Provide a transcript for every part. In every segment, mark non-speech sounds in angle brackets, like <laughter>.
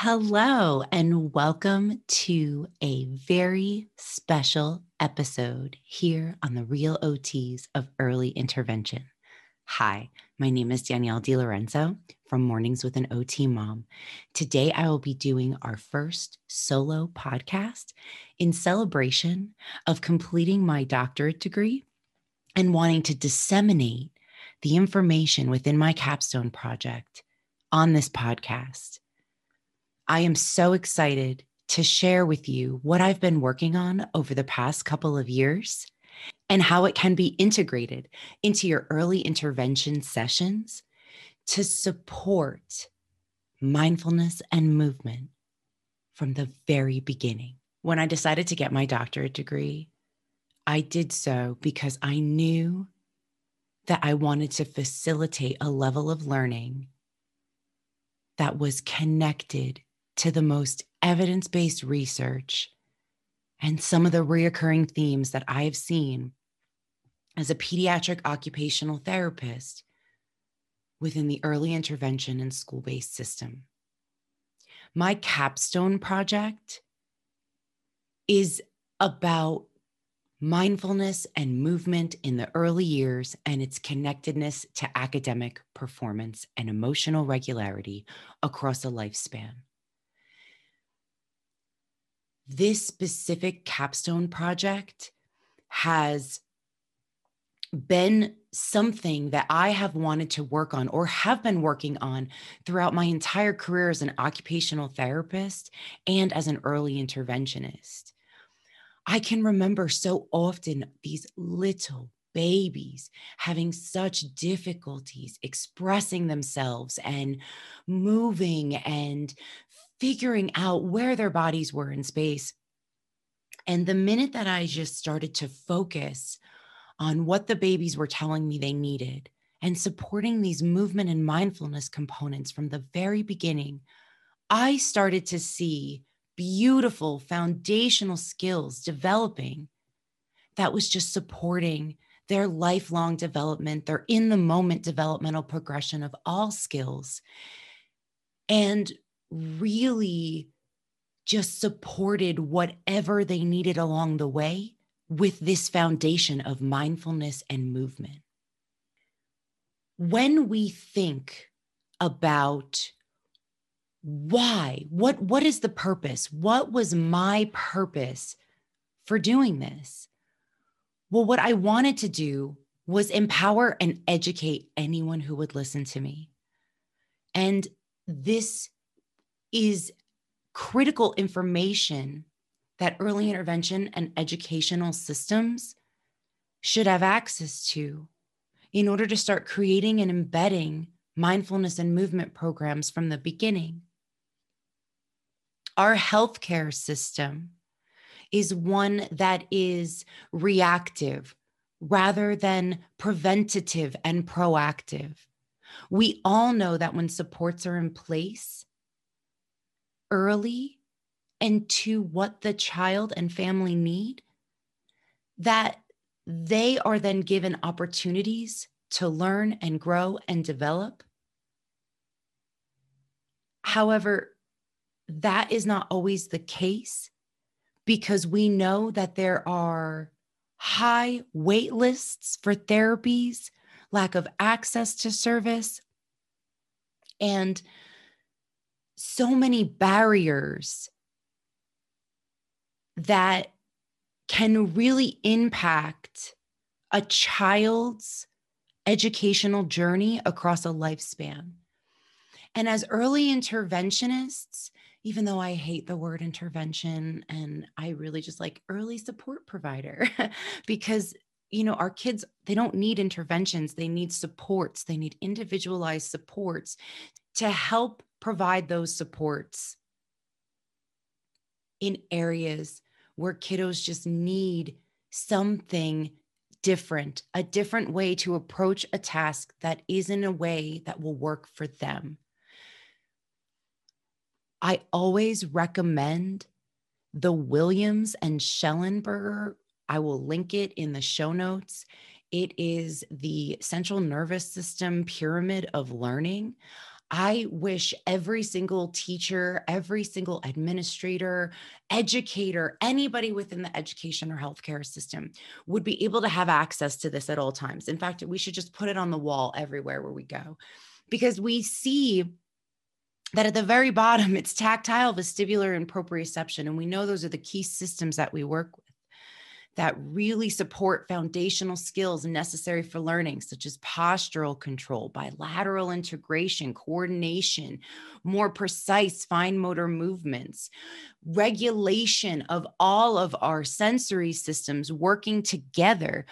Hello, and welcome to a very special episode here on the Real OTs of Early Intervention. Hi, my name is Danielle DiLorenzo from Mornings with an OT Mom. Today, I will be doing our first solo podcast in celebration of completing my doctorate degree and wanting to disseminate the information within my capstone project on this podcast. I am so excited to share with you what I've been working on over the past couple of years and how it can be integrated into your early intervention sessions to support mindfulness and movement from the very beginning. When I decided to get my doctorate degree, I did so because I knew that I wanted to facilitate a level of learning that was connected to the most evidence based research and some of the reoccurring themes that I have seen as a pediatric occupational therapist within the early intervention and school based system. My capstone project is about mindfulness and movement in the early years and its connectedness to academic performance and emotional regularity across a lifespan this specific capstone project has been something that I have wanted to work on or have been working on throughout my entire career as an occupational therapist and as an early interventionist. I can remember so often these little babies having such difficulties expressing themselves and moving and figuring out where their bodies were in space. And the minute that I just started to focus on what the babies were telling me they needed and supporting these movement and mindfulness components from the very beginning, I started to see beautiful foundational skills developing that was just supporting their lifelong development, their in the moment developmental progression of all skills. And really just supported whatever they needed along the way with this foundation of mindfulness and movement. When we think about why, what, what is the purpose? What was my purpose for doing this? Well, what I wanted to do was empower and educate anyone who would listen to me. And this is critical information that early intervention and educational systems should have access to in order to start creating and embedding mindfulness and movement programs from the beginning. Our healthcare system is one that is reactive rather than preventative and proactive. We all know that when supports are in place, early and to what the child and family need, that they are then given opportunities to learn and grow and develop. However, that is not always the case because we know that there are high wait lists for therapies, lack of access to service, and so many barriers that can really impact a child's educational journey across a lifespan. And as early interventionists, even though I hate the word intervention and I really just like early support provider <laughs> because you know our kids they don't need interventions they need supports they need individualized supports to help provide those supports in areas where kiddos just need something different, a different way to approach a task that is in a way that will work for them. I always recommend the Williams and Shellenberger. I will link it in the show notes. It is the central nervous system pyramid of learning. I wish every single teacher, every single administrator, educator, anybody within the education or healthcare system would be able to have access to this at all times. In fact, we should just put it on the wall everywhere where we go because we see that at the very bottom, it's tactile, vestibular, and proprioception. And we know those are the key systems that we work with that really support foundational skills necessary for learning, such as postural control, bilateral integration, coordination, more precise fine motor movements, regulation of all of our sensory systems working together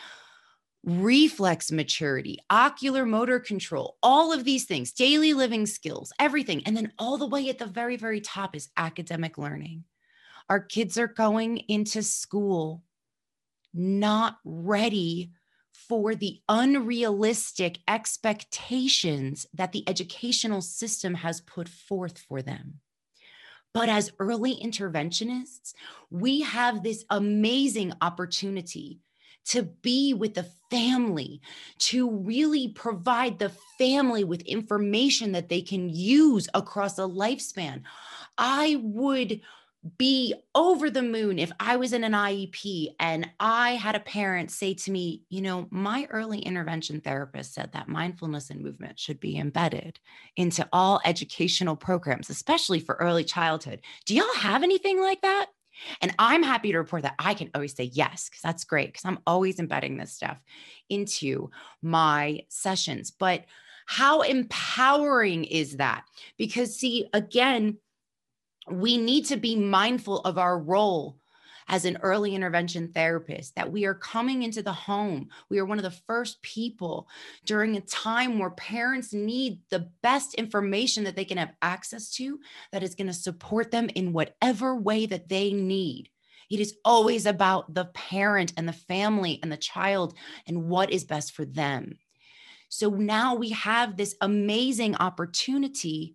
reflex maturity, ocular motor control, all of these things, daily living skills, everything. And then all the way at the very, very top is academic learning. Our kids are going into school not ready for the unrealistic expectations that the educational system has put forth for them. But as early interventionists, we have this amazing opportunity to be with the family, to really provide the family with information that they can use across a lifespan. I would be over the moon if I was in an IEP and I had a parent say to me, you know, my early intervention therapist said that mindfulness and movement should be embedded into all educational programs, especially for early childhood. Do y'all have anything like that? And I'm happy to report that I can always say yes, because that's great, because I'm always embedding this stuff into my sessions. But how empowering is that? Because, see, again, we need to be mindful of our role as an early intervention therapist that we are coming into the home. We are one of the first people during a time where parents need the best information that they can have access to that is going to support them in whatever way that they need. It is always about the parent and the family and the child and what is best for them. So now we have this amazing opportunity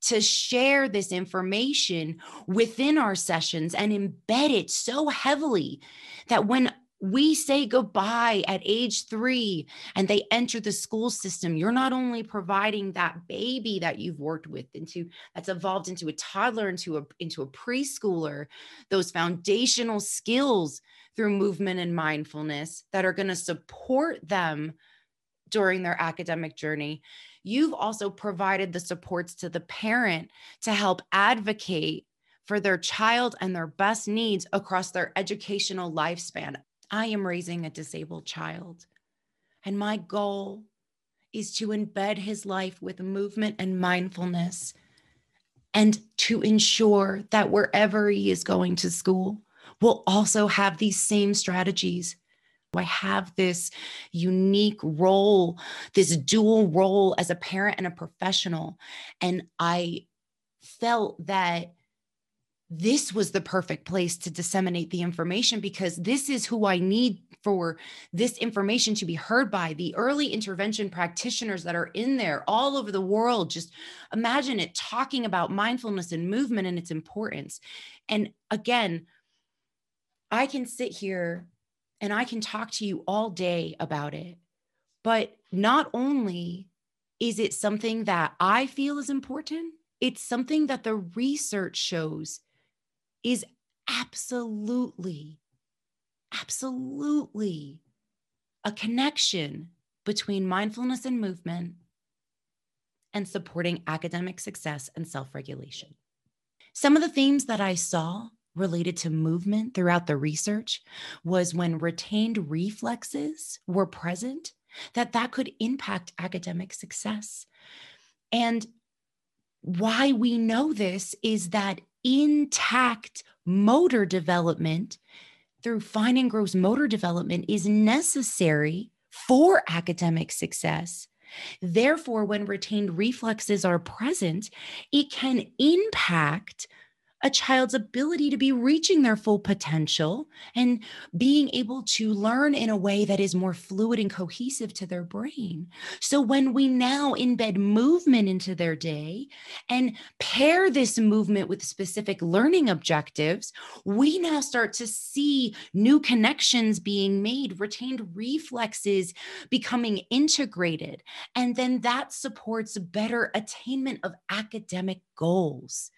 to share this information within our sessions and embed it so heavily that when we say goodbye at age three and they enter the school system you're not only providing that baby that you've worked with into that's evolved into a toddler into a into a preschooler those foundational skills through movement and mindfulness that are going to support them during their academic journey you've also provided the supports to the parent to help advocate for their child and their best needs across their educational lifespan. I am raising a disabled child, and my goal is to embed his life with movement and mindfulness and to ensure that wherever he is going to school will also have these same strategies I have this unique role, this dual role as a parent and a professional. And I felt that this was the perfect place to disseminate the information because this is who I need for this information to be heard by the early intervention practitioners that are in there all over the world. Just imagine it talking about mindfulness and movement and its importance. And again, I can sit here and I can talk to you all day about it. But not only is it something that I feel is important, it's something that the research shows is absolutely, absolutely a connection between mindfulness and movement and supporting academic success and self regulation. Some of the themes that I saw related to movement throughout the research was when retained reflexes were present that that could impact academic success and why we know this is that intact motor development through fine and gross motor development is necessary for academic success. Therefore, when retained reflexes are present, it can impact a child's ability to be reaching their full potential and being able to learn in a way that is more fluid and cohesive to their brain. So, when we now embed movement into their day and pair this movement with specific learning objectives, we now start to see new connections being made, retained reflexes becoming integrated. And then that supports better attainment of academic goals.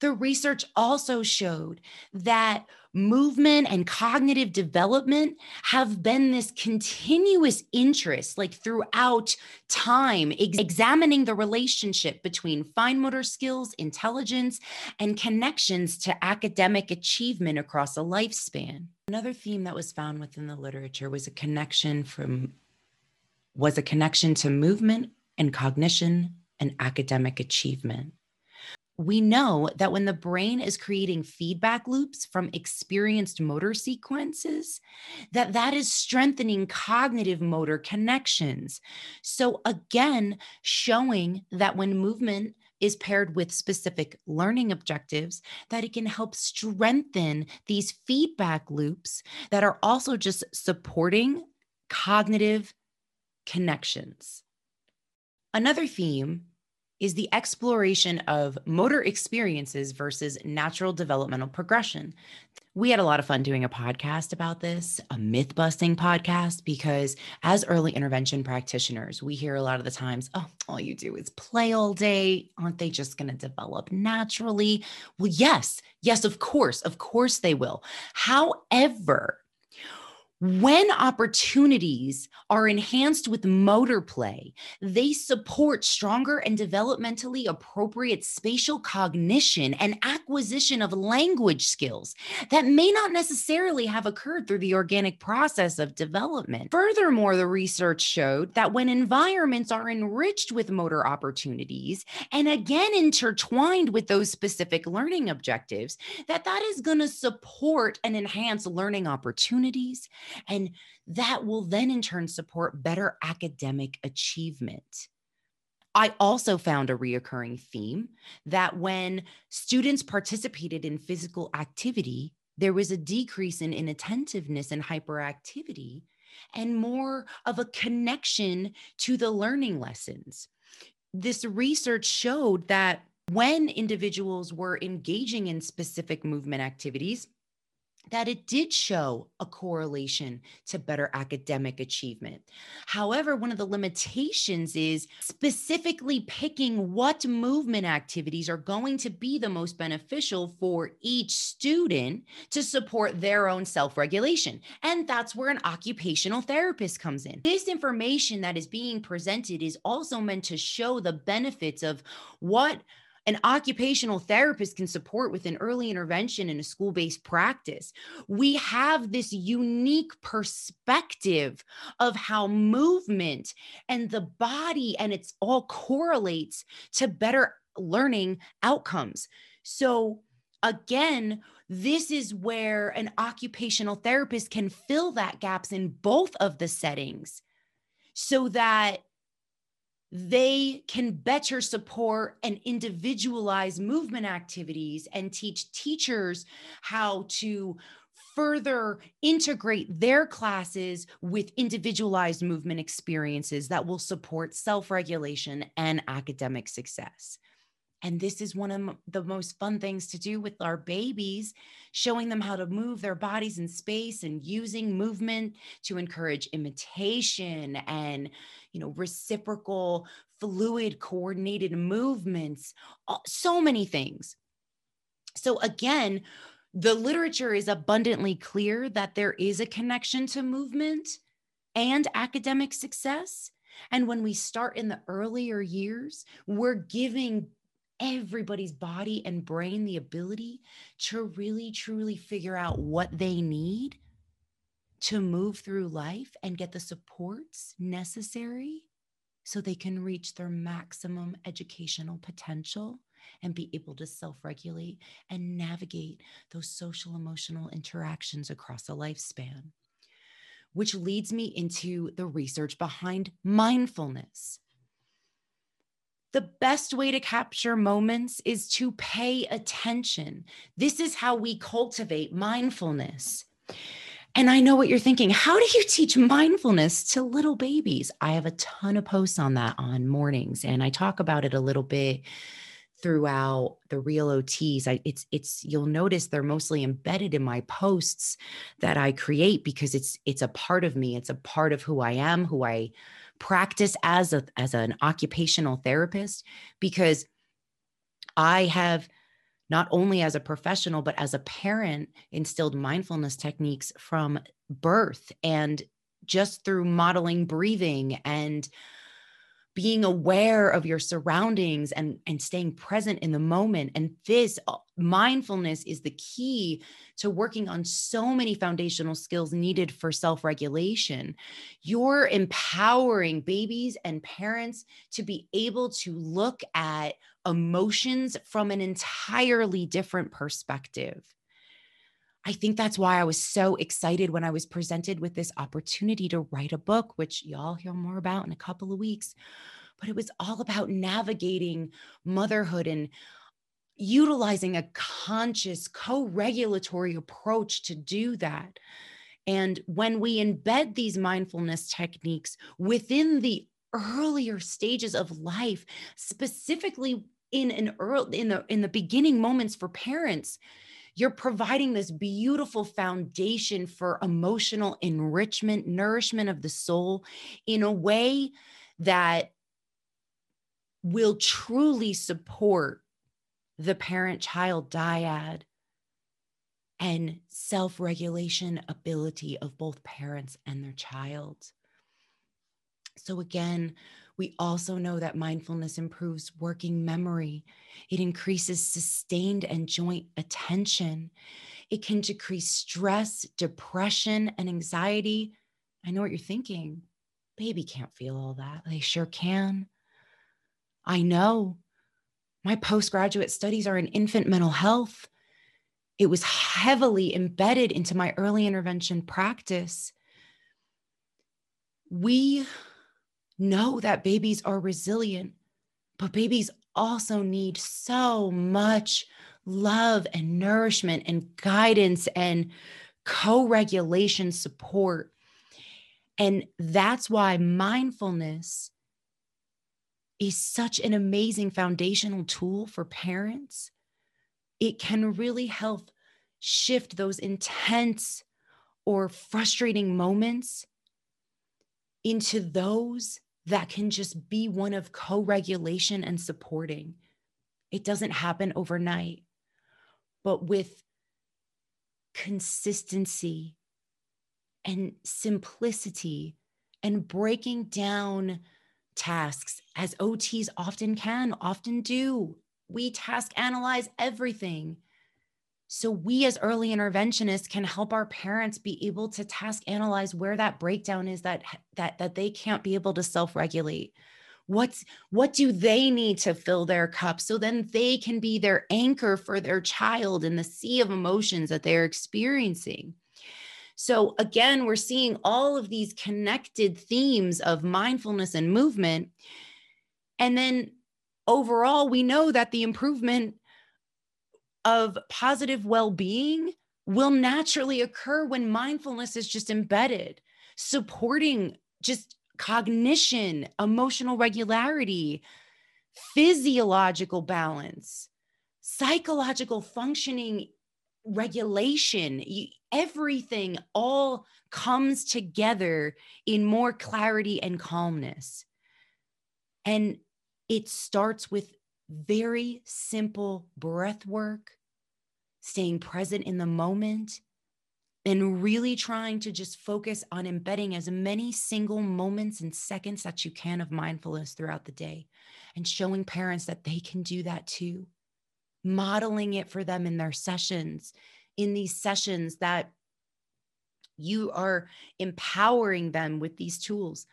The research also showed that movement and cognitive development have been this continuous interest, like throughout time, ex- examining the relationship between fine motor skills, intelligence, and connections to academic achievement across a lifespan. Another theme that was found within the literature was a connection from was a connection to movement and cognition and academic achievement we know that when the brain is creating feedback loops from experienced motor sequences that that is strengthening cognitive motor connections. So again showing that when movement is paired with specific learning objectives that it can help strengthen these feedback loops that are also just supporting cognitive connections. Another theme is the exploration of motor experiences versus natural developmental progression. We had a lot of fun doing a podcast about this, a myth busting podcast, because as early intervention practitioners, we hear a lot of the times, oh, all you do is play all day. Aren't they just going to develop naturally? Well, yes, yes, of course, of course they will. However, when opportunities are enhanced with motor play, they support stronger and developmentally appropriate spatial cognition and acquisition of language skills that may not necessarily have occurred through the organic process of development. Furthermore, the research showed that when environments are enriched with motor opportunities and again intertwined with those specific learning objectives, that that is going to support and enhance learning opportunities and that will then in turn support better academic achievement. I also found a reoccurring theme that when students participated in physical activity, there was a decrease in inattentiveness and hyperactivity and more of a connection to the learning lessons. This research showed that when individuals were engaging in specific movement activities, that it did show a correlation to better academic achievement. However, one of the limitations is specifically picking what movement activities are going to be the most beneficial for each student to support their own self regulation. And that's where an occupational therapist comes in. This information that is being presented is also meant to show the benefits of what an occupational therapist can support with an early intervention in a school based practice. We have this unique perspective of how movement and the body and it's all correlates to better learning outcomes. So, again, this is where an occupational therapist can fill that gaps in both of the settings so that they can better support and individualize movement activities and teach teachers how to further integrate their classes with individualized movement experiences that will support self regulation and academic success. And this is one of the most fun things to do with our babies, showing them how to move their bodies in space and using movement to encourage imitation and, you know, reciprocal, fluid, coordinated movements, so many things. So, again, the literature is abundantly clear that there is a connection to movement and academic success. And when we start in the earlier years, we're giving everybody's body and brain the ability to really truly figure out what they need to move through life and get the supports necessary so they can reach their maximum educational potential and be able to self regulate and navigate those social emotional interactions across a lifespan. Which leads me into the research behind mindfulness the best way to capture moments is to pay attention. This is how we cultivate mindfulness. And I know what you're thinking. How do you teach mindfulness to little babies? I have a ton of posts on that on mornings, and I talk about it a little bit throughout the real OTs. I, it's it's you'll notice they're mostly embedded in my posts that I create because it's it's a part of me. It's a part of who I am, who I practice as a as an occupational therapist because I have not only as a professional, but as a parent, instilled mindfulness techniques from birth and just through modeling breathing and being aware of your surroundings and and staying present in the moment. And this uh, mindfulness is the key to working on so many foundational skills needed for self-regulation. You're empowering babies and parents to be able to look at emotions from an entirely different perspective I think that's why I was so excited when I was presented with this opportunity to write a book, which y'all hear more about in a couple of weeks. But it was all about navigating motherhood and utilizing a conscious, co regulatory approach to do that. And when we embed these mindfulness techniques within the earlier stages of life, specifically in an early in the in the beginning moments for parents, you're providing this beautiful foundation for emotional enrichment, nourishment of the soul in a way that will truly support the parent child dyad and self regulation ability of both parents and their child. So, again, we also know that mindfulness improves working memory. It increases sustained and joint attention. It can decrease stress, depression, and anxiety. I know what you're thinking. Baby can't feel all that. They sure can. I know. My postgraduate studies are in infant mental health. It was heavily embedded into my early intervention practice. We know that babies are resilient, but babies also need so much love and nourishment and guidance and co regulation support. And that's why mindfulness is such an amazing foundational tool for parents. It can really help shift those intense or frustrating moments into those that can just be one of co regulation and supporting. It doesn't happen overnight, but with consistency and simplicity and breaking down tasks as OTs often can, often do. We task analyze everything. So we as early interventionists can help our parents be able to task analyze where that breakdown is that that that they can't be able to self-regulate. What's what do they need to fill their cup so then they can be their anchor for their child in the sea of emotions that they're experiencing. So again, we're seeing all of these connected themes of mindfulness and movement. And then overall, we know that the improvement of positive well being will naturally occur when mindfulness is just embedded, supporting just cognition, emotional regularity, physiological balance, psychological functioning regulation. everything all comes together in more clarity and calmness. And it starts with very simple breath work, staying present in the moment, and really trying to just focus on embedding as many single moments and seconds that you can of mindfulness throughout the day and showing parents that they can do that too. Modeling it for them in their sessions, in these sessions that you are empowering them with these tools.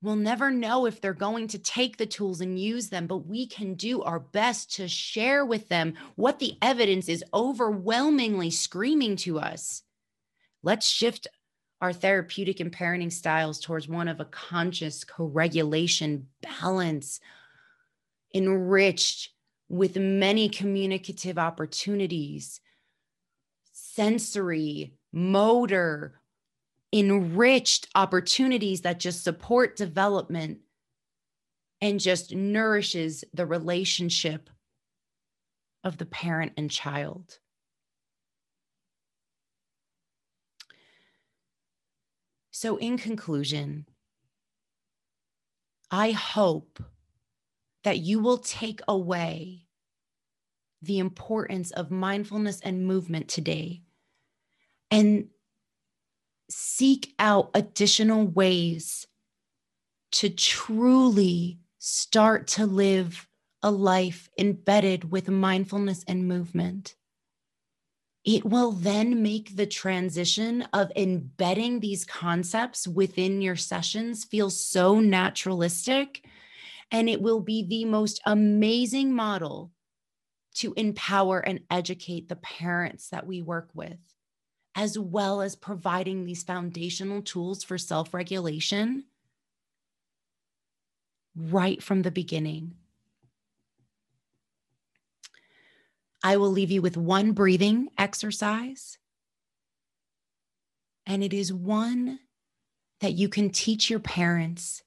We'll never know if they're going to take the tools and use them, but we can do our best to share with them what the evidence is overwhelmingly screaming to us. Let's shift our therapeutic and parenting styles towards one of a conscious co regulation, balance, enriched with many communicative opportunities, sensory, motor, enriched opportunities that just support development and just nourishes the relationship of the parent and child. So, in conclusion, I hope that you will take away the importance of mindfulness and movement today and seek out additional ways to truly start to live a life embedded with mindfulness and movement. It will then make the transition of embedding these concepts within your sessions feel so naturalistic. And it will be the most amazing model to empower and educate the parents that we work with, as well as providing these foundational tools for self regulation right from the beginning. I will leave you with one breathing exercise. And it is one that you can teach your parents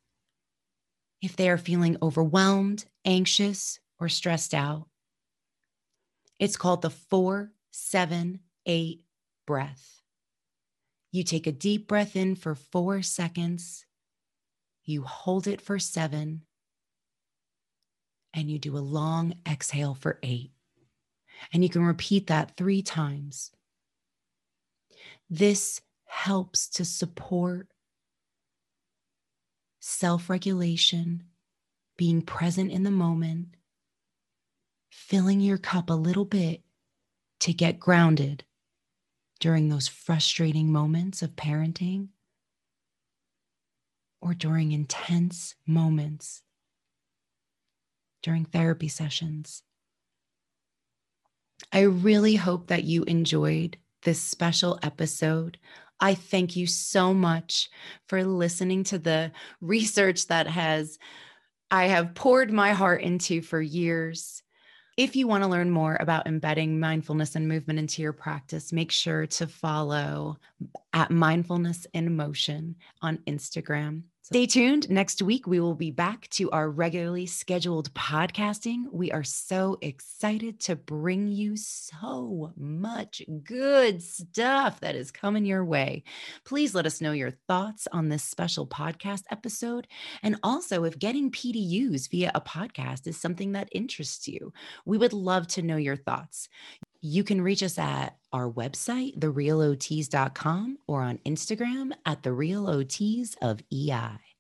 if they are feeling overwhelmed, anxious, or stressed out. It's called the four, seven, eight breath. You take a deep breath in for four seconds you hold it for seven, and you do a long exhale for eight. And you can repeat that three times. This helps to support self regulation, being present in the moment, filling your cup a little bit to get grounded during those frustrating moments of parenting or during intense moments during therapy sessions. I really hope that you enjoyed this special episode. I thank you so much for listening to the research that has I have poured my heart into for years. If you want to learn more about embedding mindfulness and movement into your practice, make sure to follow at mindfulness in motion on Instagram. Stay tuned. Next week, we will be back to our regularly scheduled podcasting. We are so excited to bring you so much good stuff that is coming your way. Please let us know your thoughts on this special podcast episode. And also, if getting PDUs via a podcast is something that interests you, we would love to know your thoughts. You can reach us at our website, therealots.com, or on Instagram at the of EI.